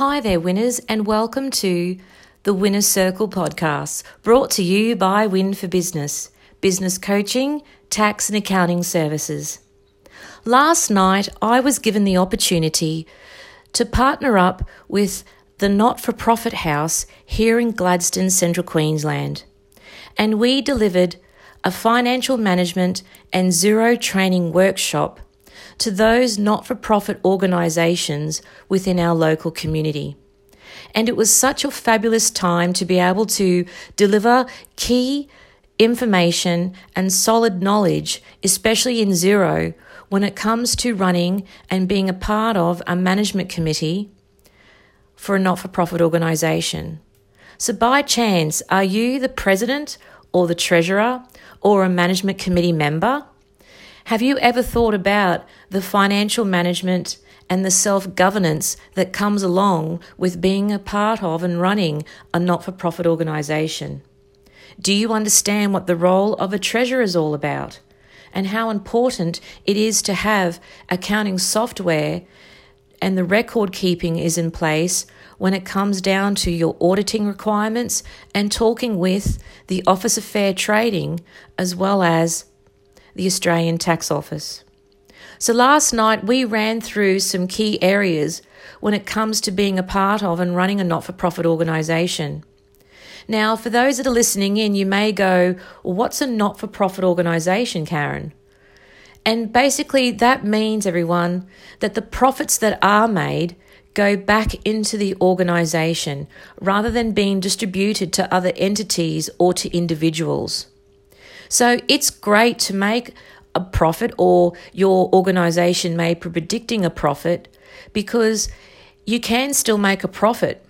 Hi there, winners, and welcome to the Winner Circle podcast, brought to you by Win for Business, business coaching, tax, and accounting services. Last night, I was given the opportunity to partner up with the not for profit house here in Gladstone, Central Queensland, and we delivered a financial management and Xero training workshop to those not for profit organisations within our local community. And it was such a fabulous time to be able to deliver key information and solid knowledge, especially in Xero, when it comes to running and being a part of a management committee for a not for profit organisation. So, by chance, are you the president or the treasurer or a management committee member? Have you ever thought about the financial management and the self governance that comes along with being a part of and running a not for profit organisation? Do you understand what the role of a treasurer is all about and how important it is to have accounting software and the record keeping is in place when it comes down to your auditing requirements and talking with the Office of Fair Trading as well as the Australian Tax Office. So last night we ran through some key areas when it comes to being a part of and running a not for profit organisation. Now, for those that are listening in, you may go, well, What's a not for profit organisation, Karen? And basically, that means, everyone, that the profits that are made go back into the organisation rather than being distributed to other entities or to individuals. So it's great to make a profit or your organization may be predicting a profit because you can still make a profit.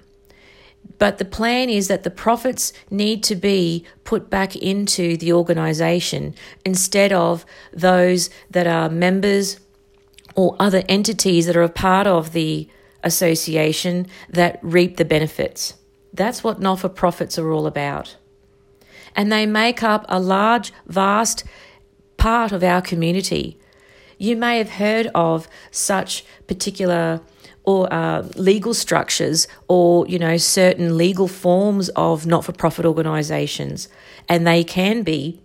But the plan is that the profits need to be put back into the organization instead of those that are members or other entities that are a part of the association that reap the benefits. That's what not for profits are all about and they make up a large, vast part of our community. You may have heard of such particular or uh, legal structures or you know certain legal forms of not-for-profit organisations, and they can be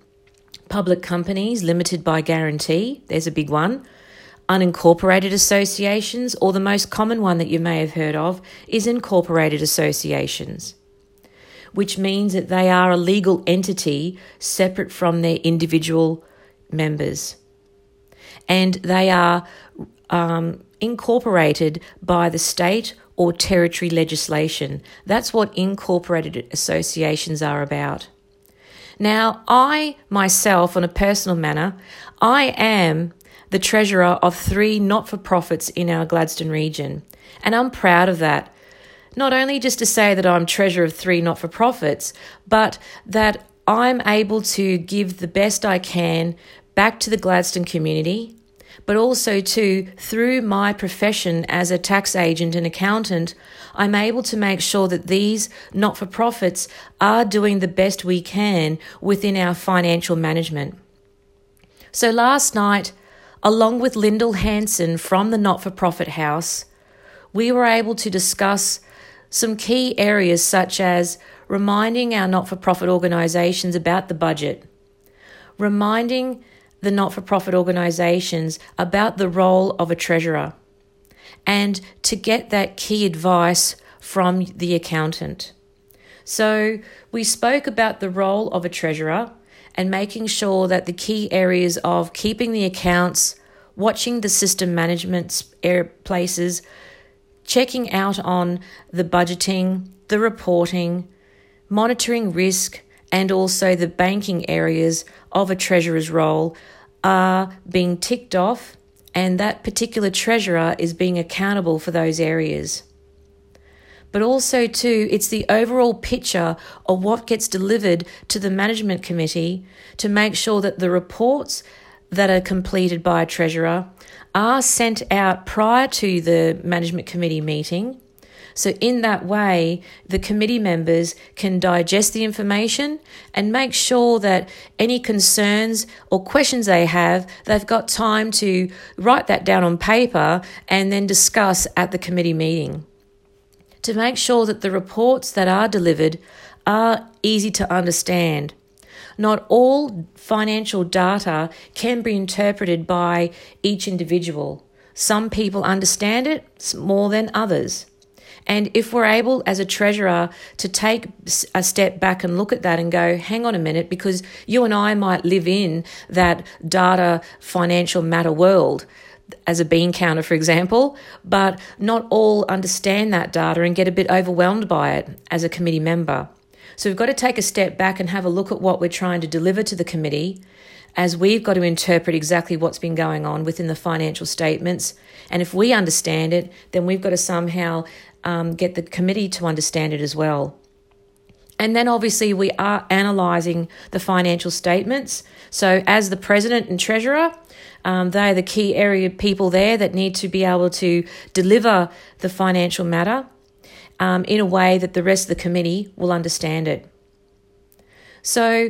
public companies limited by guarantee. There's a big one. Unincorporated associations, or the most common one that you may have heard of, is incorporated associations which means that they are a legal entity separate from their individual members. And they are um, incorporated by the state or territory legislation. That's what incorporated associations are about. Now, I myself, on a personal manner, I am the treasurer of three not for profits in our Gladstone region, and I'm proud of that not only just to say that I'm treasurer of three not for profits, but that I'm able to give the best I can back to the Gladstone community, but also to through my profession as a tax agent and accountant, I'm able to make sure that these not for profits are doing the best we can within our financial management. So last night, along with Lyndall Hanson from the Not for Profit House, we were able to discuss some key areas such as reminding our not for profit organisations about the budget, reminding the not for profit organisations about the role of a treasurer, and to get that key advice from the accountant. So, we spoke about the role of a treasurer and making sure that the key areas of keeping the accounts, watching the system management places, checking out on the budgeting, the reporting, monitoring risk, and also the banking areas of a treasurer's role are being ticked off, and that particular treasurer is being accountable for those areas. But also, too, it's the overall picture of what gets delivered to the management committee to make sure that the reports that are completed by a treasurer are sent out prior to the management committee meeting. So, in that way, the committee members can digest the information and make sure that any concerns or questions they have, they've got time to write that down on paper and then discuss at the committee meeting. to make sure that the reports that are delivered are easy to understand. Not all financial data can be interpreted by each individual. Some people understand it more than others. And if we're able as a treasurer to take a step back and look at that and go, hang on a minute, because you and I might live in that data financial matter world as a bean counter, for example, but not all understand that data and get a bit overwhelmed by it as a committee member. So we've got to take a step back and have a look at what we're trying to deliver to the committee as we've got to interpret exactly what's been going on within the financial statements. And if we understand it, then we've got to somehow um, get the committee to understand it as well. And then obviously we are analysing the financial statements. So as the president and treasurer, um, they're the key area people there that need to be able to deliver the financial matter um, in a way that the rest of the committee will understand it. So,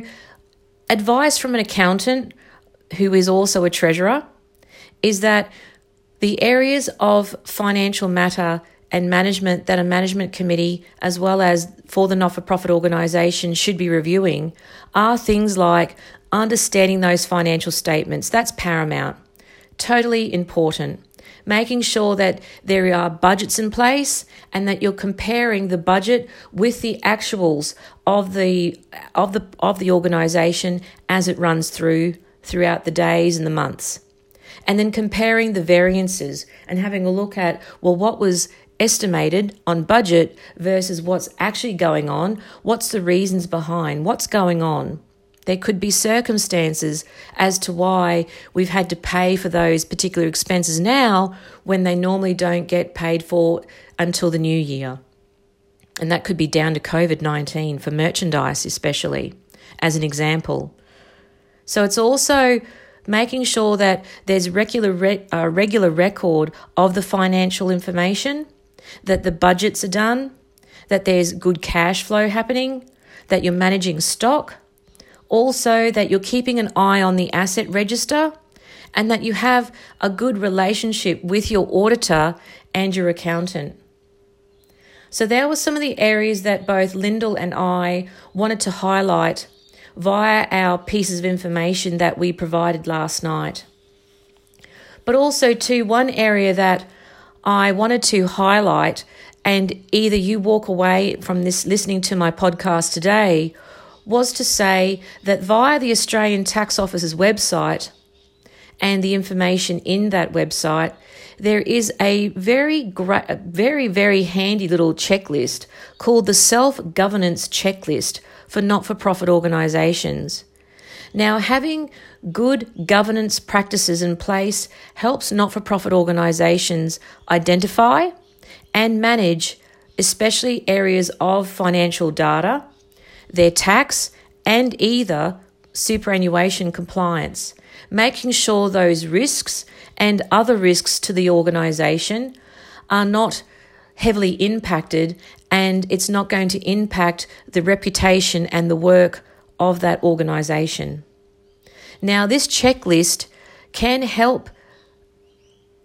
advice from an accountant who is also a treasurer is that the areas of financial matter and management that a management committee, as well as for the not for profit organisation, should be reviewing are things like understanding those financial statements. That's paramount, totally important making sure that there are budgets in place and that you're comparing the budget with the actuals of the of the of the organization as it runs through throughout the days and the months. And then comparing the variances and having a look at well what was estimated on budget versus what's actually going on, what's the reasons behind, what's going on. There could be circumstances as to why we've had to pay for those particular expenses now when they normally don't get paid for until the new year. And that could be down to COVID 19 for merchandise, especially, as an example. So it's also making sure that there's regular, re- uh, regular record of the financial information, that the budgets are done, that there's good cash flow happening, that you're managing stock also, that you're keeping an eye on the asset register and that you have a good relationship with your auditor and your accountant. So, there were some of the areas that both Lyndall and I wanted to highlight via our pieces of information that we provided last night. But also, too, one area that I wanted to highlight, and either you walk away from this listening to my podcast today was to say that via the Australian Tax Office's website and the information in that website, there is a very very, very handy little checklist called the Self Governance Checklist for not for profit organisations. Now, having good governance practices in place helps not for profit organisations identify and manage, especially areas of financial data their tax, and either superannuation compliance, making sure those risks and other risks to the organisation are not heavily impacted and it's not going to impact the reputation and the work of that organisation. Now, this checklist can help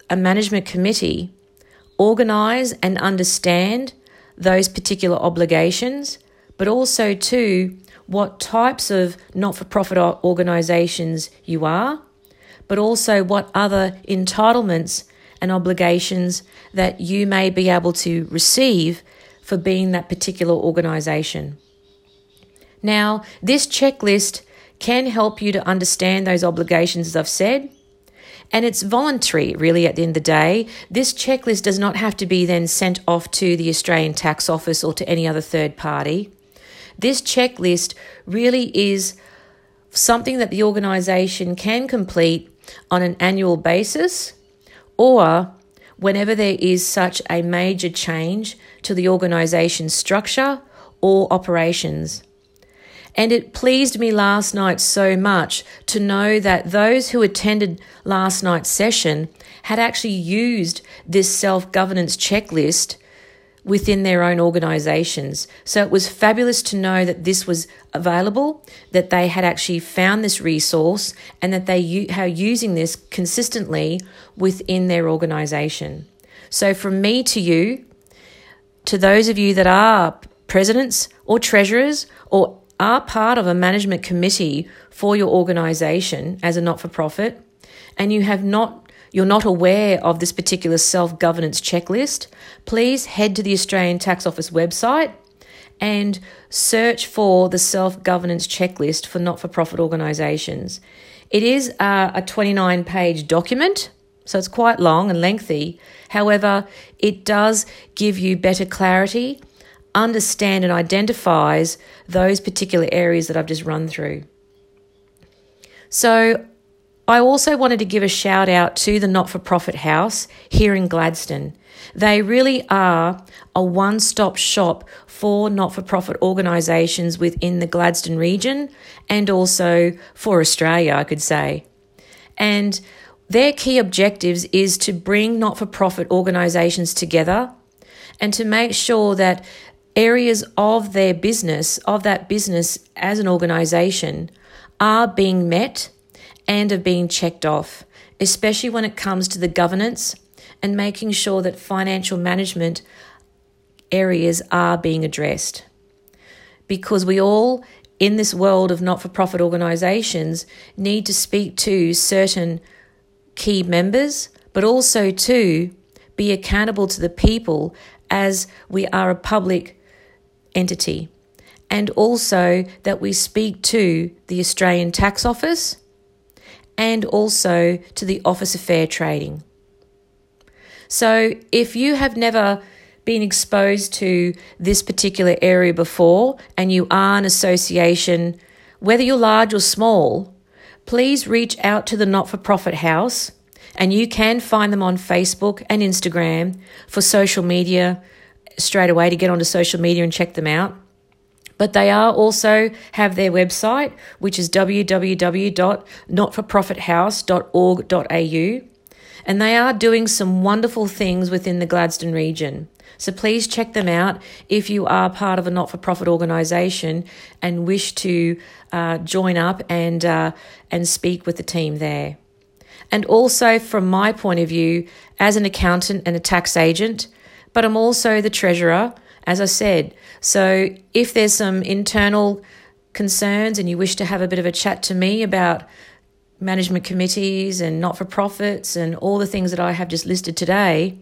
a management committee organise and understand those particular obligations but also too what types of not-for-profit organisations you are, but also what other entitlements and obligations that you may be able to receive for being that particular organisation. Now, this checklist can help you to understand those obligations, as I've said, and it's voluntary, really, at the end of the day. This checklist does not have to be then sent off to the Australian Tax Office or to any other third party. This checklist really is something that the organisation can complete on an annual basis or whenever there is such a major change to the organisation's structure or operations. And it pleased me last night so much to know that those who attended last night's session had actually used this self governance checklist within their own organisations. So it was fabulous to know that this was available, that they had actually found this resource, and that they are using this consistently within their organisation. So from me to you, to those of you that are presidents or treasurers or are part of a management committee for your organization as a not for profit and you have not you're not aware of this particular self governance checklist, please head to the Australian Tax Office website and search for the self governance checklist for not for profit organisations. It is a, a 29 page document, so it's quite long and lengthy. However, it does give you better clarity, understand and identifies those particular areas that I've just run through. So, I also wanted to give a shout out to the not for profit house here in Gladstone. They really are a one stop shop for not for profit organisations within the Gladstone region and also for Australia, I could say. And their key objectives is to bring not for profit organisations together and to make sure that areas of their business, of that business as an organisation, are being met and of being checked off, especially when it comes to the governance and making sure that financial management areas are being addressed. Because we all, in this world of not for profit organisations, need to speak to certain key members, but also to be accountable to the people as we are a public entity. And also that we speak to the Australian Tax Office and also to the Office of Fair Trading. So, if you have never been exposed to this particular area before and you are an association, whether you're large or small, please reach out to the not for profit house and you can find them on Facebook and Instagram for social media straight away to get onto social media and check them out. But they are also have their website, which is www.notforprofithouse.org.au. And they are doing some wonderful things within the Gladstone region. So please check them out if you are part of a not for profit organisation and wish to uh, join up and, uh, and speak with the team there. And also, from my point of view, as an accountant and a tax agent, but I'm also the treasurer as I said. So if there's some internal concerns and you wish to have a bit of a chat to me about management committees and not for profits and all the things that I have just listed today,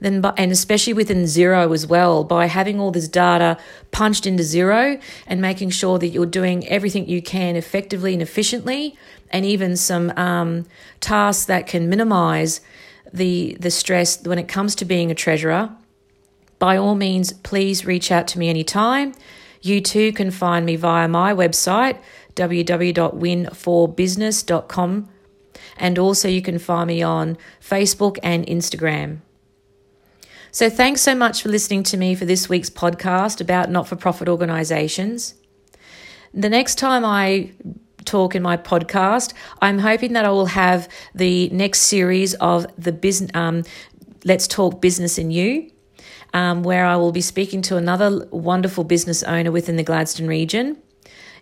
then and especially within Xero as well, by having all this data punched into Xero and making sure that you're doing everything you can effectively and efficiently, and even some um, tasks that can minimize the the stress when it comes to being a treasurer by all means, please reach out to me anytime. You too can find me via my website, www.winforbusiness.com, and also you can find me on Facebook and Instagram. So, thanks so much for listening to me for this week's podcast about not for profit organisations. The next time I talk in my podcast, I'm hoping that I will have the next series of the business. Um, Let's talk business in you um, where I will be speaking to another wonderful business owner within the Gladstone region.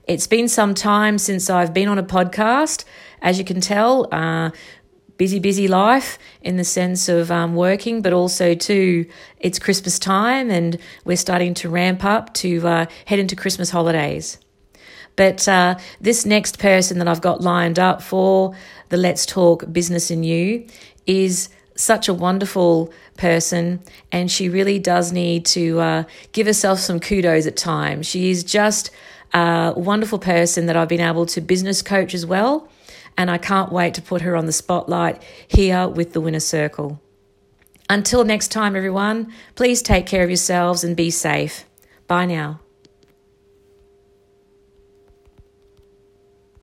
It's been some time since I've been on a podcast. As you can tell, uh, busy, busy life in the sense of um, working, but also too, it's Christmas time and we're starting to ramp up to uh, head into Christmas holidays. But uh, this next person that I've got lined up for the Let's Talk Business in You is such a wonderful person, and she really does need to uh, give herself some kudos at times. She is just a wonderful person that I've been able to business coach as well, and I can't wait to put her on the spotlight here with the Winner Circle. Until next time, everyone, please take care of yourselves and be safe. Bye now.